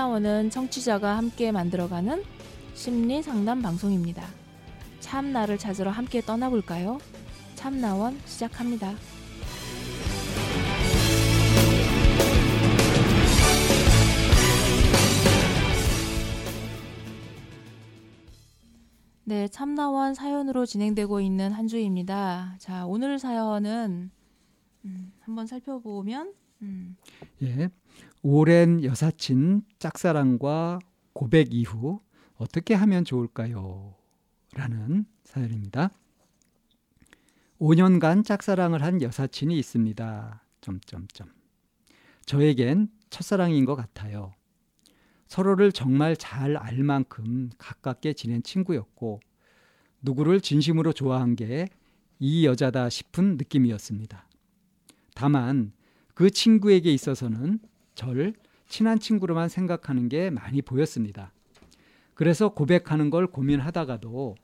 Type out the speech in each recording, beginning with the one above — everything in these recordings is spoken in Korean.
참나원은 청취자가 함께 만들어가는 심리 상담 방송입니다. 참나를 찾으러 함께 떠나볼까요? 참나원 시작합니다. 네, 참나원 사연으로 진행되고 있는 한 주입니다. 자, 오늘 사연은 음, 한번 살펴보면 음, 예. 오랜 여사친 짝사랑과 고백 이후 어떻게 하면 좋을까요? 라는 사연입니다. 5년간 짝사랑을 한 여사친이 있습니다. 점점점. 저에겐 첫사랑인 것 같아요. 서로를 정말 잘 알 만큼 가깝게 지낸 친구였고 누구를 진심으로 좋아한 게 이 여자다 싶은 느낌이었습니다. 다만 그 친구에게 있어서는 절 친한 친구로만 생각하는 게 많이 보였습니다. 그래서 고백하는 걸 고민하다가도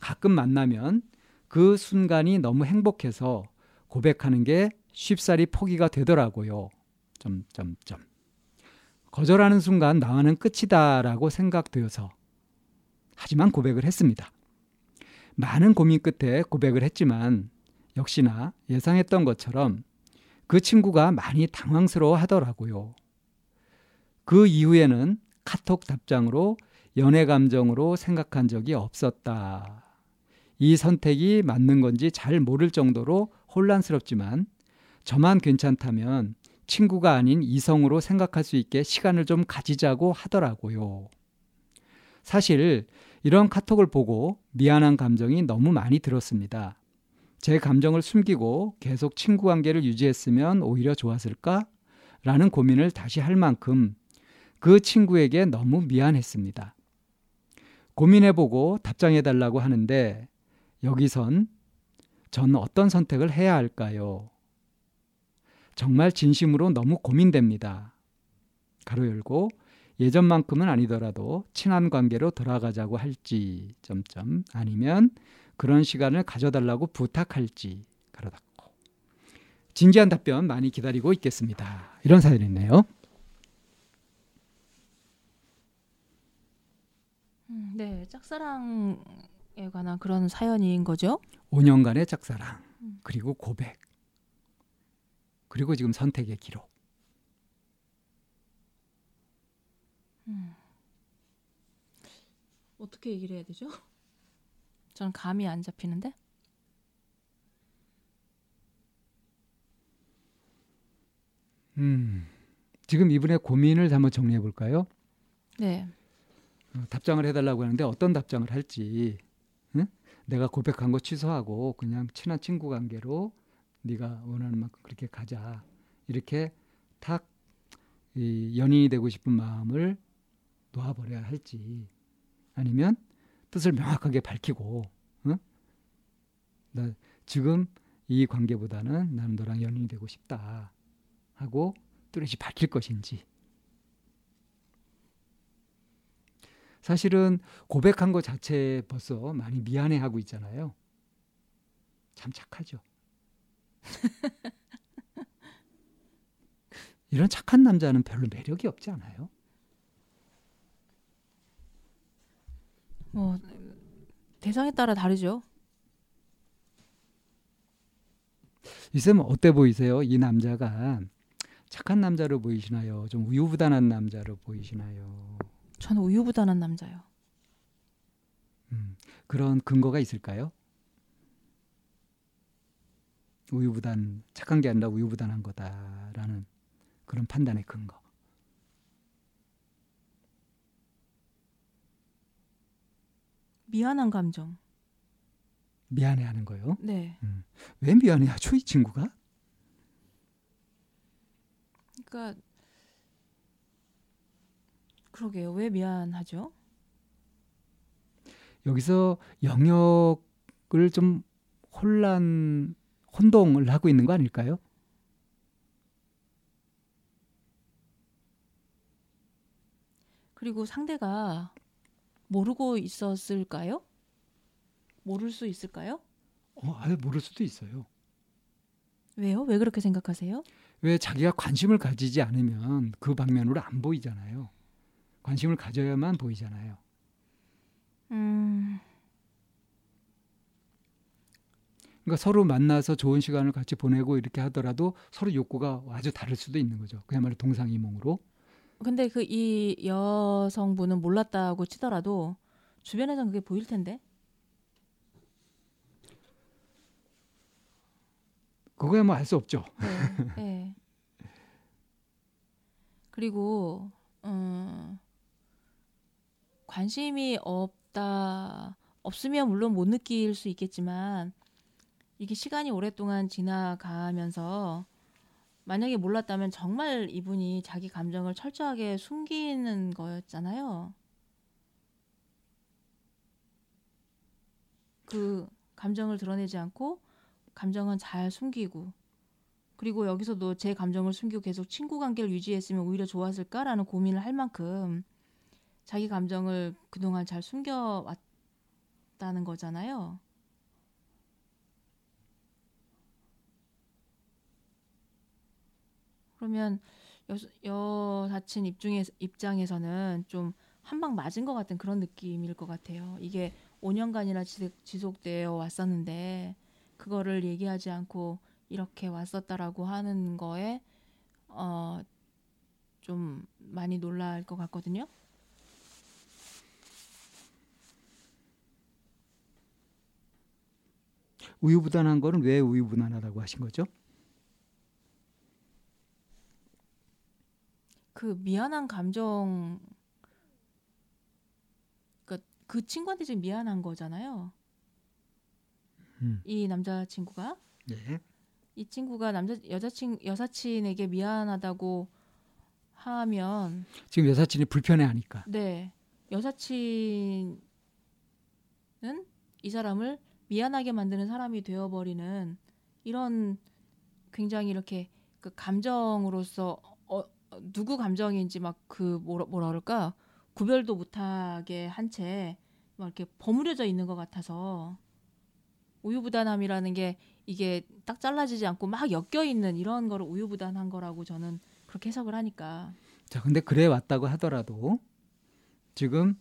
가끔 만나면 그 순간이 너무 행복해서 고백하는 게 쉽사리 포기가 되더라고요. 점점점. 거절하는 순간 나와는 끝이다라고 생각되어서 하지만 고백을 했습니다. 많은 고민 끝에 고백을 했지만 역시나 예상했던 것처럼 그 친구가 많이 당황스러워 하더라고요. 그 이후에는 카톡 답장으로 연애 감정으로 생각한 적이 없었다. 이 선택이 맞는 건지 잘 모를 정도로 혼란스럽지만 저만 괜찮다면 친구가 아닌 이성으로 생각할 수 있게 시간을 좀 가지자고 하더라고요. 사실 이런 카톡을 보고 미안한 감정이 너무 많이 들었습니다. 제 감정을 숨기고 계속 친구 관계를 유지했으면 오히려 좋았을까? 라는 고민을 다시 할 만큼 그 친구에게 너무 미안했습니다. 고민해보고 답장해달라고 하는데 여기선 전 어떤 선택을 해야 할까요? 정말 진심으로 너무 고민됩니다. 가로 열고 예전만큼은 아니더라도 친한 관계로 돌아가자고 할지 점점 아니면 그런 시간을 가져달라고 부탁할지 가로 닫고 진지한 답변 많이 기다리고 있겠습니다. 이런 사연이네요. 음, 네, 짝사랑에 관한 그런 사연인 거죠. 5년간의 짝사랑 그리고 고백 그리고 지금 선택의 기록. 어떻게 얘기를 해야 되죠? 전 감이 안 잡히는데. 음, 지금 이분의 고민을 한번 정리해 볼까요? 네. 어, 답장을 해달라고 하는데 어떤 답장을 할지 응? 내가 고백한 거 취소하고 그냥 친한 친구 관계로 네가 원하는 만큼 그렇게 가자 이렇게 탁 이 연인이 되고 싶은 마음을 놓아버려야 할지 아니면 뜻을 명확하게 밝히고 응? 나 지금 이 관계보다는 나는 너랑 연인이 되고 싶다 하고 뚜렷이 밝힐 것인지 사실은 고백한 것 자체에 벌써 많이 미안해하고 있잖아요. 참 착하죠. 이런 착한 남자는 별로 매력이 없지 않아요? 뭐 대상에 따라 다르죠. 이쌤은 어때 보이세요? 이 남자가 착한 남자로 보이시나요? 좀 우유부단한 남자로 보이시나요? 저는 우유부단한 남자요. 음, 그런 근거가 있을까요? 우유부단 착한 게 아니라 우유부단한 거다라는 그런 판단의 근거. 미안한 감정. 미안해하는 거요. 네. 음. 왜 미안해하죠 이 친구가? 그러니까 그러게요. 왜 미안하죠? 여기서 영역을 좀 혼란 혼동을 하고 있는 거 아닐까요? 그리고 상대가 모르고 있었을까요? 모를 수 있을까요? 어, 아예 모를 수도 있어요. 왜요? 왜 그렇게 생각하세요? 왜 자기가 관심을 가지지 않으면 그 방면으로 안 보이잖아요. 관심을 가져야만 보이잖아요. 음, 그러니까 서로 만나서 좋은 시간을 같이 보내고 이렇게 하더라도 서로 욕구가 아주 다를 수도 있는 거죠. 그야말로 동상이몽으로. 근데 그 이 여성분은 몰랐다고 치더라도 주변에선 그게 보일 텐데. 그거야 뭐 알 수 없죠. 네. 네. 그리고 음, 관심이 없다 없으면 물론 못 느낄 수 있겠지만 이게 시간이 오랫동안 지나가면서 만약에 몰랐다면 정말 이분이 자기 감정을 철저하게 숨기는 거였잖아요. 그 감정을 드러내지 않고 감정은 잘 숨기고 그리고 여기서도 제 감정을 숨기고 계속 친구 관계를 유지했으면 오히려 좋았을까라는 고민을 할 만큼 자기 감정을 그동안 잘 숨겨왔다는 거잖아요. 그러면 여, 여사친 입중에, 입장에서는 좀 한 방 맞은 것 같은 그런 느낌일 것 같아요. 이게 5년간이나 지속, 지속되어 왔었는데 그거를 얘기하지 않고 이렇게 왔었다라고 하는 거에 어, 좀 많이 놀랄 것 같거든요. 우유부단한 거는 왜 우유부단하다고 하신 거죠? 그 미안한 감정 그, 그 친구한테 지금 미안한 거잖아요. 음. 이 남자 친구가 네. 이 친구가 남자 여자친 여사친에게 미안하다고 하면 지금 여사친이 불편해하니까. 네 여사친은 이 사람을 미안하게 만드는 사람이 되어버리는 이런 굉장히 이렇게 그 감정으로서 어, 누구 감정인지 막 그 뭐라, 뭐라 그럴까 구별도 못하게 한 채 막 이렇게 버무려져 있는 것 같아서 우유부단함이라는 게 이게 딱 잘라지지 않고 막 엮여 있는 이런 거를 우유부단한 거라고 저는 그렇게 해석을 하니까 자, 근데 그래 왔다고 하더라도 지금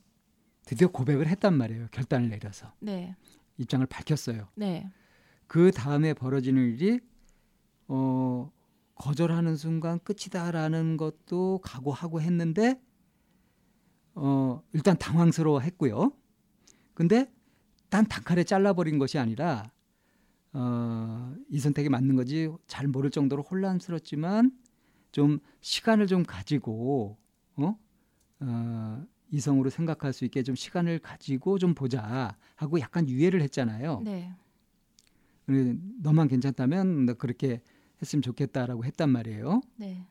드디어 고백을 했단 말이에요. 결단을 내려서 네, 입장을 밝혔어요. 네, 그 다음에 벌어지는 일이 어, 거절하는 순간 끝이다라는 것도 각오하고 했는데 어, 일단 당황스러워 했고요. 근데 단 단칼에 잘라버린 것이 아니라 어, 이 선택이 맞는 거지 잘 모를 정도로 혼란스럽지만 좀 시간을 좀 가지고 어? 어, 이성으로 생각할 수 있게 좀 시간을 가지고 좀 보자 하고 약간 유예를 했잖아요. 네, 너만 괜찮다면 너 그렇게 했으면 좋겠다라고 했단 말이에요. 네.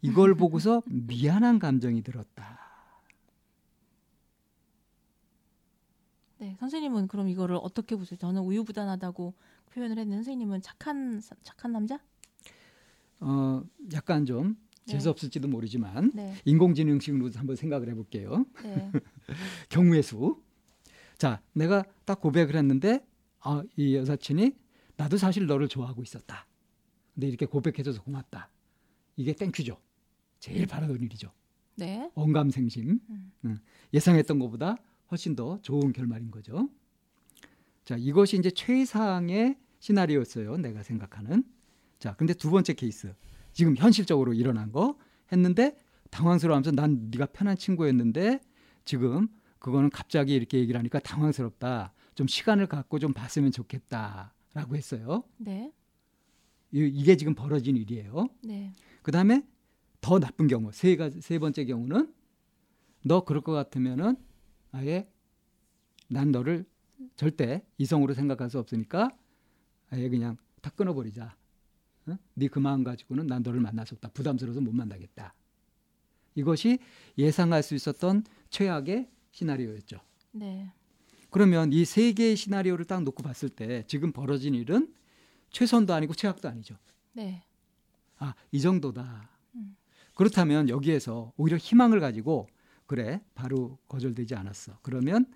이걸 보고서 미안한 감정이 들었다. 네, 선생님은 그럼 이거를 어떻게 보세요? 저는 우유부단하다고 표현을 했는데 선생님은 착한 사- 착한 남자? 어, 약간 좀 네. 재수 없을지도 모르지만 네, 인공지능식으로 한번 생각을 해볼게요. 네, 경우의 수. 자, 내가 딱 고백을 했는데 아, 이 여사친이 나도 사실 너를 좋아하고 있었다. 근데 이렇게 고백해줘서 고맙다. 이게 thank you죠. 제일 바라던 일이죠. 네, 언감생심. 음. 응. 예상했던 것보다 훨씬 더 좋은 결말인 거죠. 자, 이것이 이제 최상의 시나리오였어요. 내가 생각하는. 자, 근데 두 번째 케이스. 지금 현실적으로 일어난 거 했는데 당황스러워하면서 난 네가 편한 친구였는데 지금 그거는 갑자기 이렇게 얘기를 하니까 당황스럽다. 좀 시간을 갖고 좀 봤으면 좋겠다라고 했어요. 네, 이- 이게 지금 벌어진 일이에요. 네, 그다음에 더 나쁜 경우 세 가지 세 번째 경우는 너 그럴 것 같으면은 아예 난 너를 절대 이성으로 생각할 수 없으니까 아예 그냥 다 끊어버리자. 어? 네그 마음 가지고는 난 너를 만날 수 없다. 부담스러워서 못 만나겠다. 이것이 예상할 수 있었던 최악의 시나리오였죠. 네, 그러면 이 세 개의 시나리오를 딱 놓고 봤을 때 지금 벌어진 일은 최선도 아니고 최악도 아니죠. 네, 아, 이 정도다. 음. 그렇다면 여기에서 오히려 희망을 가지고 그래 바로 거절되지 않았어. 그러면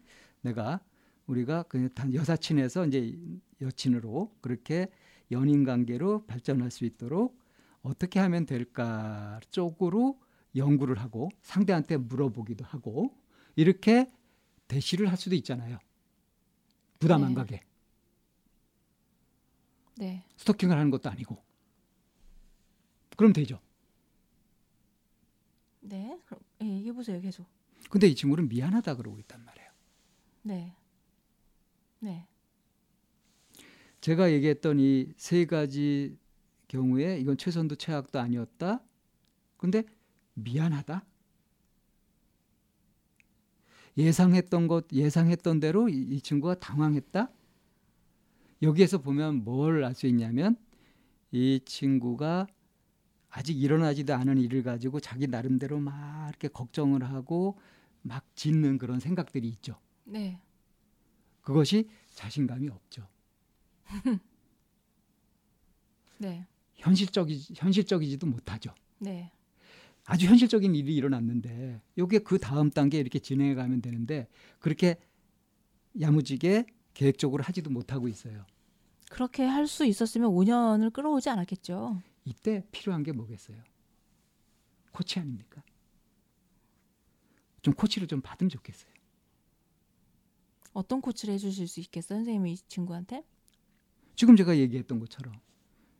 내가 우리가 그단 여사친에서 이제 여친으로 그렇게 연인 관계로 발전할 수 있도록 어떻게 하면 될까 쪽으로 연구를 하고 상대한테 물어보기도 하고 이렇게 대시를 할 수도 있잖아요. 부담 안 네. 가게. 네. 스토킹을 하는 것도 아니고. 그럼 되죠. 네. 그럼 예, 얘기해 보세요. 계속. 근데 이 친구는 미안하다 그러고 있단 말이에요. 네. 네. 제가 얘기했던 이 세 가지 경우에 이건 최선도 최악도 아니었다. 근데 미안하다. 예상했던 것 예상했던 대로 이, 이 친구가 당황했다. 여기에서 보면 뭘 알 수 있냐면 이 친구가 아직 일어나지도 않은 일을 가지고 자기 나름대로 막 이렇게 걱정을 하고 막 짓는 그런 생각들이 있죠. 네. 그것이 자신감이 없죠. 네. 현실적이 현실적이지도 못하죠. 네. 아주 현실적인 일이 일어났는데 요게 그 다음 단계 이렇게 진행해 가면 되는데 그렇게 야무지게 계획적으로 하지도 못하고 있어요. 그렇게 할 수 있었으면 5년을 끌어오지 않았겠죠. 이때 필요한 게 뭐겠어요? 코치 아닙니까? 좀 코치를 좀 받으면 좋겠어요. 어떤 코치를 해주실 수 있겠어요, 선생님이 이 친구한테? 지금 제가 얘기했던 것처럼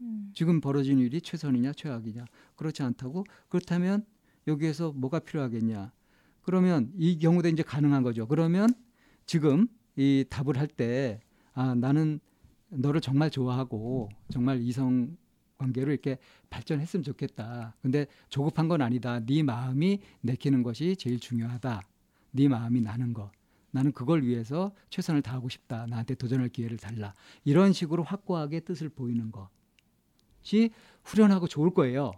음. 지금 벌어진 일이 최선이냐 최악이냐 그렇지 않다고 그렇다면 여기에서 뭐가 필요하겠냐 그러면 이 경우도 이제 가능한 거죠 그러면 지금 이 답을 할 때 아 나는 너를 정말 좋아하고 정말 이성 관계로 이렇게 발전했으면 좋겠다. 근데 조급한 건 아니다. 네 마음이 내키는 것이 제일 중요하다. 네 마음이 나는 것 나는 그걸 위해서 최선을 다하고 싶다. 나한테 도전할 기회를 달라. 이런 식으로 확고하게 뜻을 보이는 것 것이 후련하고 좋을 거예요.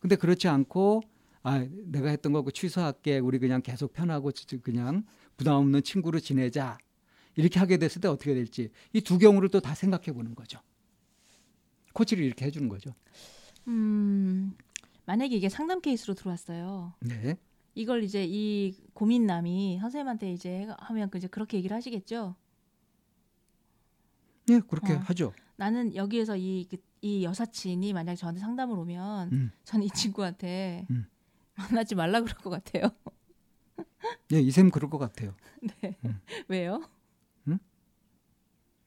근데 그렇지 않고 아 내가 했던 거그 취소할게. 우리 그냥 계속 편하고 지- 그냥 부담 없는 친구로 지내자 이렇게 하게 됐을 때 어떻게 될지 이 두 경우를 또 다 생각해 보는 거죠. 코치를 이렇게 해주는 거죠. 음. 만약에 이게 상담 케이스로 들어왔어요. 네, 이걸 이제 이 고민남이 선생님한테 이제 하면 이제 그렇게 얘기를 하시겠죠. 예 그렇게 어. 하죠. 나는 여기에서 이, 그- 이 여사친이 만약 저한테 상담을 오면 음. 저는 이 친구한테 음. 만나지 말라 그럴 것 같아요. 예, 이쌤 그럴 것 같아요. 왜요?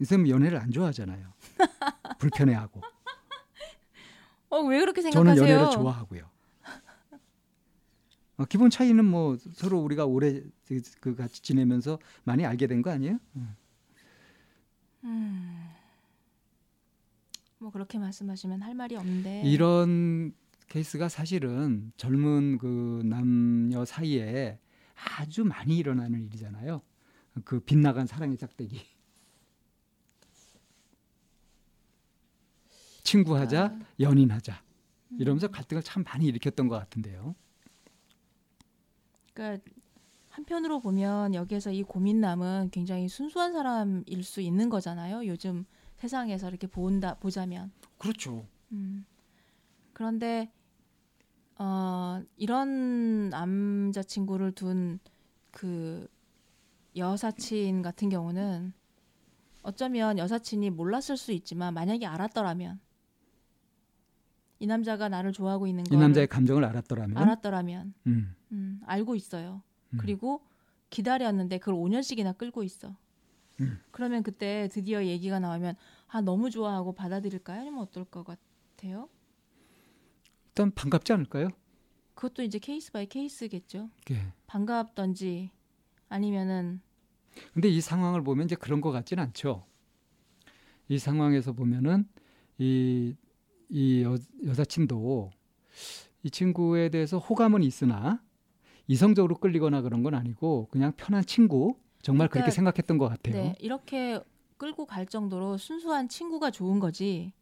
이쌤 연애를 안 좋아하잖아요. 불편해하고 어, 왜 그렇게 저는 생각하세요? 연애를 좋아하고요. 어, 기본 차이는 뭐 서로 우리가 오래 그- 그 같이 지내면서 많이 알게 된 거 아니에요? 뭐 그렇게 말씀하시면 할 말이 없는데. 이런 케이스가 사실은 젊은 그 남녀 사이에 아주 많이 일어나는 일이잖아요. 그 빗나간 사랑의 짝대기. 친구하자, 아. 연인하자. 이러면서 갈등을 참 많이 일으켰던 것 같은데요. 그러니까 한편으로 보면 여기에서 이 고민남은 굉장히 순수한 사람일 수 있는 거잖아요. 요즘 세상에서 이렇게 본다 보자면. 그렇죠. 음. 그런데 어, 이런 남자 친구를 둔 그 여사친 같은 경우는 어쩌면 여사친이 몰랐을 수 있지만 만약에 알았더라면 이 남자가 나를 좋아하고 있는 이걸 남자의 감정을 알았더라면, 알았더라면 음, 음, 알고 있어요. 음. 그리고 기다렸는데 그걸 5년씩이나 끌고 있어. 음. 그러면 그때 드디어 얘기가 나오면 아 너무 좋아하고 받아들일까요? 아니면 어떨 것 같아요? 일단 반갑지 않을까요? 그것도 이제 case by case겠죠. 예. 반갑던지 아니면은 근데 이 상황을 보면 이제 그런 것 같지는 않죠. 이 상황에서 보면은 이, 이 여, 여사친도 이 친구에 대해서 호감은 있으나 이성적으로 끌리거나 그런 건 아니고 그냥 편한 친구 정말 그렇게 그러니까 생각했던 것 같아요. 네 이렇게 끌고 갈 정도로 순수한 친구가 좋은 거지.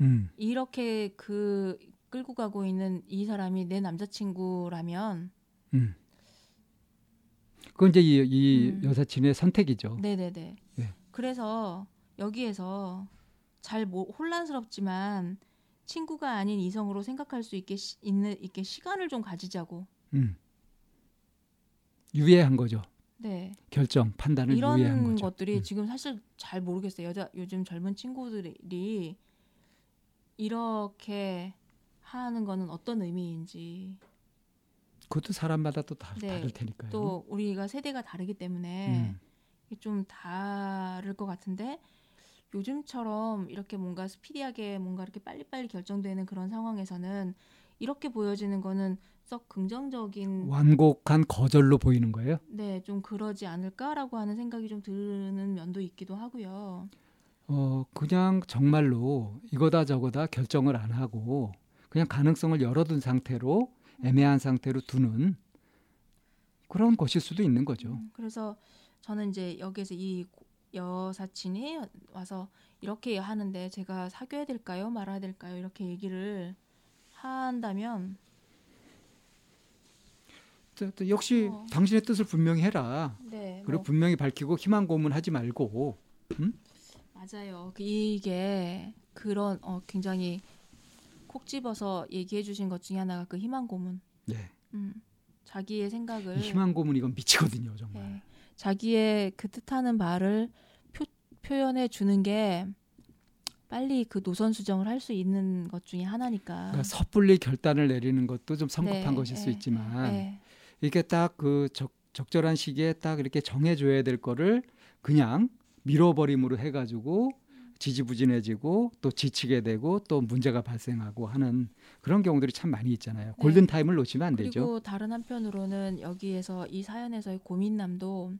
음, 이렇게 그 끌고 가고 있는 이 사람이 내 남자친구라면 음. 그건 이제 이, 이 음. 여사친의 선택이죠. 네네네. 예. 그래서 여기에서 잘 모, 혼란스럽지만 친구가 아닌 이성으로 생각할 수 있게 시, 있는 있게 시간을 좀 가지자고. 음. 유예한 거죠. 네. 결정, 판단을 유예한 이런 거죠. 것들이 음. 지금 사실 잘 모르겠어요. 여자 요즘 젊은 친구들이 이렇게 하는 거는 어떤 의미인지. 그것도 사람마다 또 다, 네, 다를 테니까요. 또 우리가 세대가 다르기 때문에 음. 좀 다를 것 같은데 요즘처럼 이렇게 뭔가 스피디하게 뭔가 이렇게 빨리빨리 결정되는 그런 상황에서는 이렇게 보여지는 거는 썩 긍정적인 완곡한 거절로 보이는 거예요. 네, 좀 그러지 않을까라고 하는 생각이 좀 드는 면도 있기도 하고요. 어, 그냥 정말로 이거다 저거다 결정을 안 하고 그냥 가능성을 열어둔 상태로 애매한 상태로 두는 그런 것일 수도 있는 거죠. 음, 그래서 저는 이제 여기에서 이 고- 여사친이 와서 이렇게 하는데 제가 사귀어야 될까요? 말아야 될까요? 이렇게 얘기를 한다면 역시 어. 당신의 뜻을 분명히 해라. 네, 그리고 뭐 분명히 밝히고 희망 고문하지 말고 맞아요. 그 이게 그런 어 굉장히 콕 집어서 얘기해 주신 것 중에 하나가 그 희망 고문. 네. 음. 자기의 생각을 이 희망 고문 이건 미치거든요, 정말. 네. 자기의 그 뜻하는 바를 표, 표현해 주는 게 빨리 그 노선 수정을 할 수 있는 것 중에 하나니까. 그러니까 섣불리 결단을 내리는 것도 좀 성급한 네, 것일 수 네, 있지만 네. 이렇게 딱 그 적절한 시기에 딱 이렇게 정해줘야 될 거를 그냥 밀어버림으로 해가지고 지지부진해지고 또 지치게 되고 또 문제가 발생하고 하는 그런 경우들이 참 많이 있잖아요. 골든 타임을 놓치면 안 되죠. 네. 그리고 다른 한편으로는 여기에서 이 사연에서의 고민남도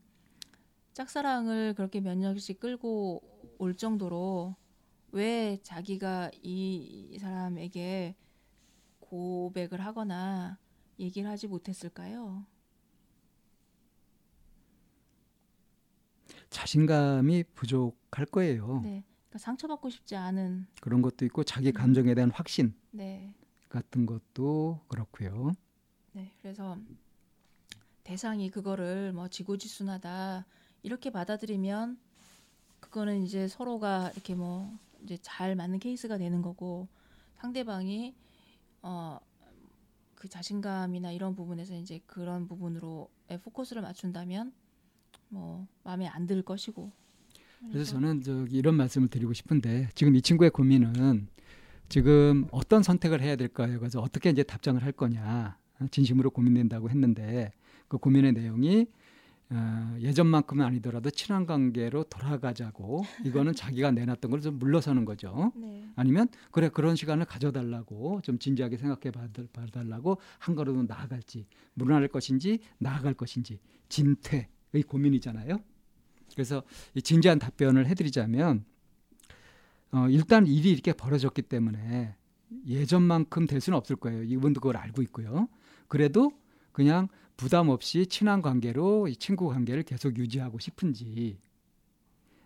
짝사랑을 그렇게 몇 년씩 끌고 올 정도로 왜 자기가 이 사람에게 고백을 하거나 얘기를 하지 못했을까요? 자신감이 부족할 거예요. 네, 그러니까 상처받고 싶지 않은 그런 것도 있고 자기 음. 감정에 대한 확신 네, 같은 것도 그렇고요. 네, 그래서 대상이 그거를 뭐 지고지순하다 이렇게 받아들이면 그거는 이제 서로가 이렇게 뭐 이제 잘 맞는 케이스가 되는 거고 상대방이 어 그 자신감이나 이런 부분에서 이제 그런 부분으로 포커스를 맞춘다면 뭐 마음에 안 들 것이고 그래서 저는 저기 이런 말씀을 드리고 싶은데 지금 이 친구의 고민은 지금 어떤 선택을 해야 될까요? 그래서 어떻게 이제 답장을 할 거냐 진심으로 고민된다고 했는데 그 고민의 내용이 어, 예전만큼은 아니더라도 친한 관계로 돌아가자고 이거는 자기가 내놨던 걸 좀 물러서는 거죠. 네. 아니면 그래 그런 시간을 가져달라고 좀 진지하게 생각해 봐달- 봐달라고 한 걸음 나아갈지 물러날 것인지 나아갈 것인지 진퇴의 고민이잖아요. 그래서 이 진지한 답변을 해드리자면 어, 일단 일이 이렇게 벌어졌기 때문에 예전만큼 될 수는 없을 거예요. 이분도 그걸 알고 있고요. 그래도 그냥 부담 없이 친한 관계로 이 친구 관계를 계속 유지하고 싶은지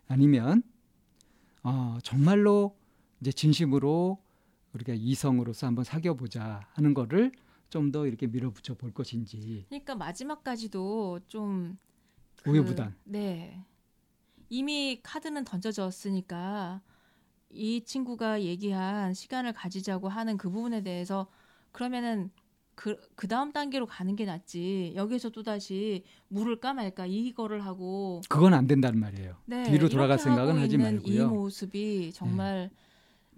아니면 어, 정말로 이제 진심으로 우리가 이성으로서 한번 사귀어 보자 하는 거를 좀 더 이렇게 밀어붙여 볼 것인지 그러니까 마지막까지도 좀 그- 우유부단. 네. 이미 카드는 던져졌으니까 이 친구가 얘기한 시간을 가지자고 하는 그 부분에 대해서 그러면은 그, 그 다음 단계로 가는 게 낫지. 여기서 또 다시 물을까 말까 이거를 하고 그건 안 된다는 말이에요. 네, 뒤로 돌아갈 생각은 하지 말고요. 네. 이 모습이 정말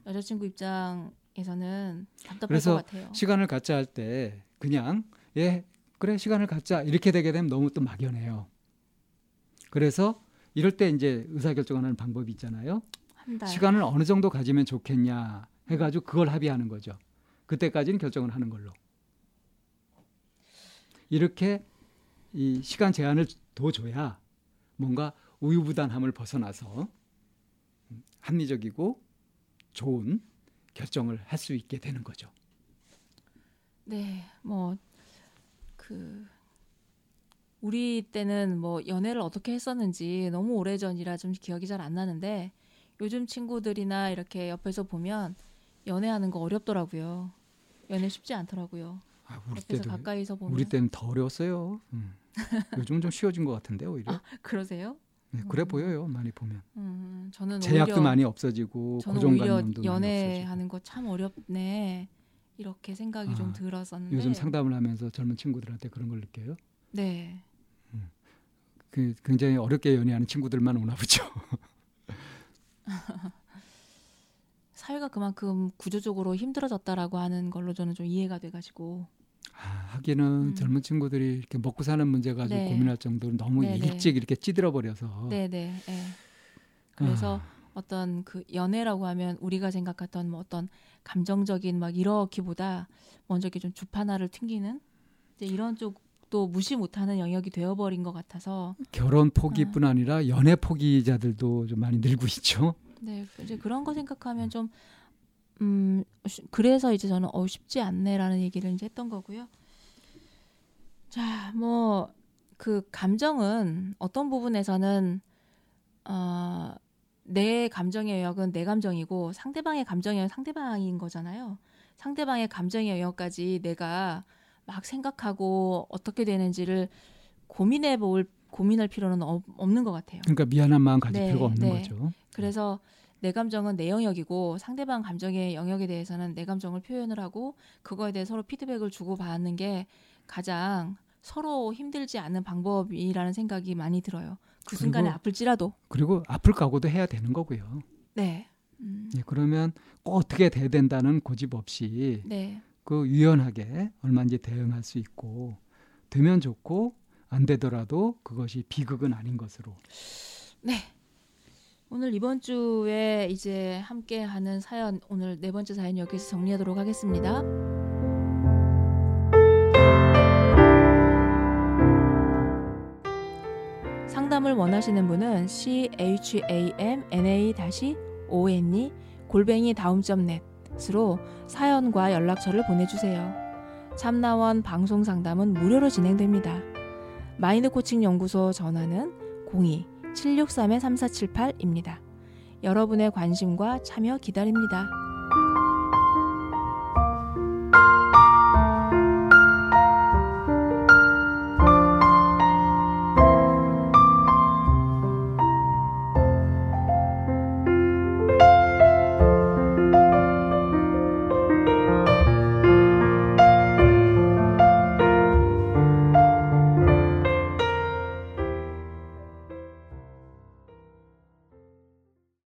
여자친구 입장에서는 답답할 그래서 것 같아요. 시간을 갖자 할 때 그냥 예 그래 시간을 갖자 이렇게 되게 되면 너무 또 막연해요. 그래서 이럴 때 이제 의사결정하는 방법이 있잖아요. 시간을 어느 정도 가지면 좋겠냐 해가지고 그걸 합의하는 거죠. 그때까지는 결정을 하는 걸로. 이렇게 이 시간 제한을 둬줘야 뭔가 우유부단함을 벗어나서 합리적이고 좋은 결정을 할 수 있게 되는 거죠. 네, 뭐 그 우리 때는 뭐 연애를 어떻게 했었는지 너무 오래 전이라 좀 기억이 잘 안 나는데 요즘 친구들이나 이렇게 옆에서 보면 연애하는 거 어렵더라고요. 연애 쉽지 않더라고요. 아, 우리 때도 가까이서 보면 우리 때는 더 어려웠어요. 음. 요즘은 좀 쉬워진 것 같은데 오히려 그러세요? 네, 그래 음. 보여요. 많이 보면 음, 저는 제약도 오히려 많이 없어지고 고정관념도 연애하는 거 참 어렵네 이렇게 생각이 좀 아, 들었었는데 요즘 상담을 하면서 젊은 친구들한테 그런 걸 느껴요. 네, 그 굉장히 어렵게 연애하는 친구들만 오나 보죠. 사회가 그만큼 구조적으로 힘들어졌다라고 하는 걸로 저는 좀 이해가 돼가지고 아, 하기는 음. 젊은 친구들이 이렇게 먹고 사는 문제 가지고 네. 고민할 정도로 너무 네, 네. 일찍 이렇게 찌들어 버려서 네네. 예. 그래서 아, 어떤 그 연애라고 하면 우리가 생각했던 뭐 어떤 감정적인 막 이렇기보다 먼저 이렇게 좀 주파나를 튕기는 이제 이런 쪽도 무시 못하는 영역이 되어버린 것 같아서 결혼 포기뿐 아니라 연애 포기자들도 좀 많이 늘고 있죠. 네 이제 그런 거 생각하면 좀 음, 쉬- 그래서 이제 저는 어 쉽지 않네라는 얘기를 이제 했던 거고요. 자, 뭐 그 감정은 어떤 부분에서는 어, 내 감정의 영역은 내 감정이고 상대방의 감정의 영역은 상대방인 거잖아요. 상대방의 감정의 영역까지 내가 막 생각하고 어떻게 되는지를 고민해 볼 고민할 필요는 없, 없는 것 같아요. 그러니까 미안한 마음 가질 네, 필요가 없는 네. 거죠. 그래서 내 감정은 내 영역이고 상대방 감정의 영역에 대해서는 내 감정을 표현을 하고 그거에 대해 서로 피드백을 주고 받는 게 가장 서로 힘들지 않은 방법이라는 생각이 많이 들어요. 그 순간에 그리고- 아플지라도. 그리고 아플 각오도 해야 되는 거고요. 네. 음, 예, 그러면 꼭 어떻게 돼야 된다는 고집 없이 네. 그 유연하게 얼마든지 대응할 수 있고 되면 좋고 안 되더라도 그것이 비극은 아닌 것으로 네. 오늘 이번 주에 이제 함께 하는 사연 오늘 네 번째 사연 여기서 정리하도록 하겠습니다. 상담을 원하시는 분은 c h a m n a o n e 골뱅이 다음점넷으로 사연과 연락처를 보내주세요. 참나원 방송 상담은 무료로 진행됩니다. 마인드 코칭 연구소 전화는 02 763-3478입니다. 여러분의 관심과 참여 기다립니다.